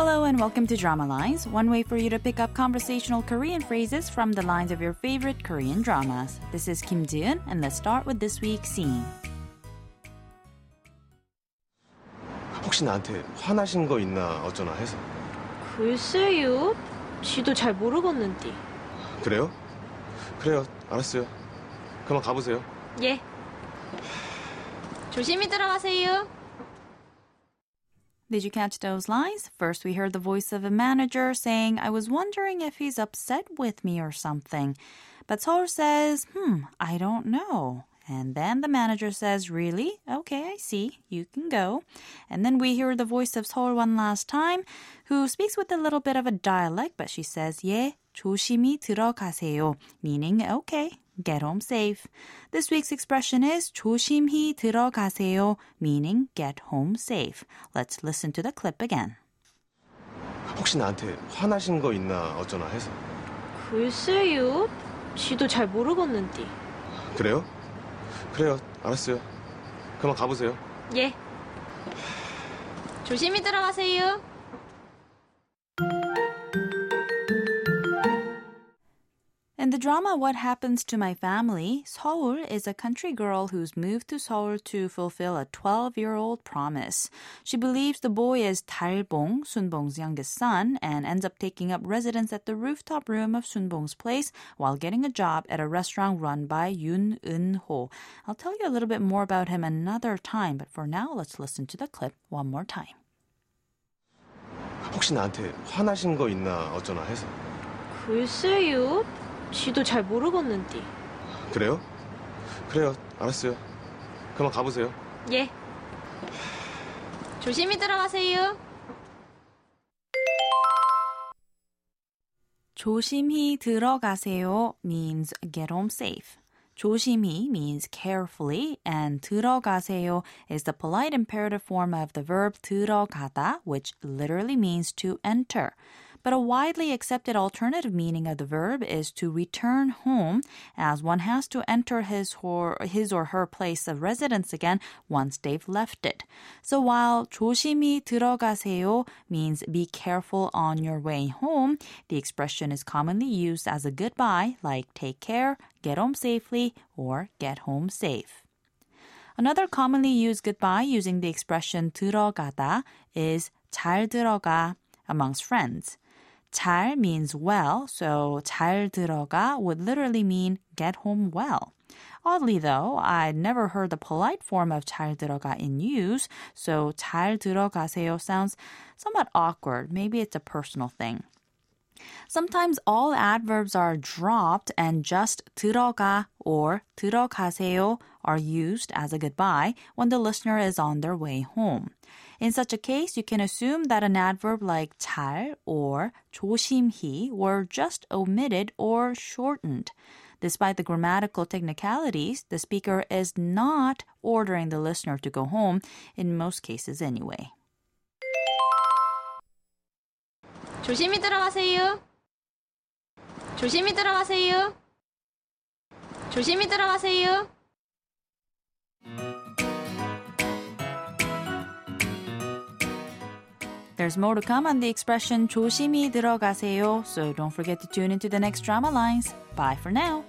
Hello and welcome to Drama Lines, one way for you to pick up conversational Korean phrases from the lines of your favorite Korean dramas. This is Kim Jiun, and let's start with this week's scene. 혹시 나한테 화나신 거 있나 어쩌나 해서 글쎄요. 지도 잘 모르겠는디. 그래요? 그래요 알았어요 그만 가보세요 예. 조심히 들어가세요. Did you catch those lines? First, we heard the voice of a manager saying, I was wondering if he's upset with me or something. But Seoul says, hmm, I don't know. And then the manager says, Really? Okay, I see. You can go. And then we hear the voice of Seoul one last time, who speaks with a little bit of a dialect, but she says, 예, 조심히 들어가세요, meaning, okay, get home safe. This week's expression is 조심히 들어가세요, meaning get home safe. Let's listen to the clip again. 혹시 나한테 화나신 거 있나 어쩌나 해서 글쎄요. 지도 잘 모르겠는디. 그래요? 그래요 알았어요 그만 가보세요 예. 조심히 들어가세요. In the drama What Happens to My Family, Seoul is a country girl who's moved to Seoul to fulfill a 12-year-old promise. She believes the boy is Dalbong, Sunbong's youngest son, and ends up taking up residence at the rooftop room of Sunbong's place while getting a job at a restaurant run by Yoon Eun-ho. I'll tell you a little bit more about him another time, but for now, let's listen to the clip one more time. 혹시 나한테 화나신 거 있나 어쩌나 해서 글쎄요. 지도 잘 모르겠는디. 그래요? 그래요 알았어요 그만 가보세요 예. 조심히 들어가세요. 조심히 들어가세요 means get home safe. 조심히 means carefully, and 들어가세요 is the polite imperative form of the verb 들어가다, which literally means to enter. But a widely accepted alternative meaning of the verb is to return home, as one has to enter his or, his or her place of residence again once they've left it. So while 조심히 들어가세요 means be careful on your way home, the expression is commonly used as a goodbye, like take care, get home safely, or get home safe. Another commonly used goodbye using the expression 들어가다 is 잘 들어가 amongst friends. 잘 means well, so 잘 들어가 would literally mean get home well. Oddly though, I'd never heard the polite form of 잘 들어가 in use, so 잘 들어가세요 sounds somewhat awkward. Maybe it's a personal thing. Sometimes all adverbs are dropped and just 들어가 or 들어가세요 are used as a goodbye when the listener is on their way home. In such a case, you can assume that an adverb like 잘 or 조심히 were just omitted or shortened. Despite the grammatical technicalities, the speaker is not ordering the listener to go home, in most cases anyway. 조심히 들어가세요. 조심히 들어가세요. 조심히 들어가세요. There's more to come on the expression 조심히 들어가세요, so don't forget to tune into the next drama lines. Bye for now.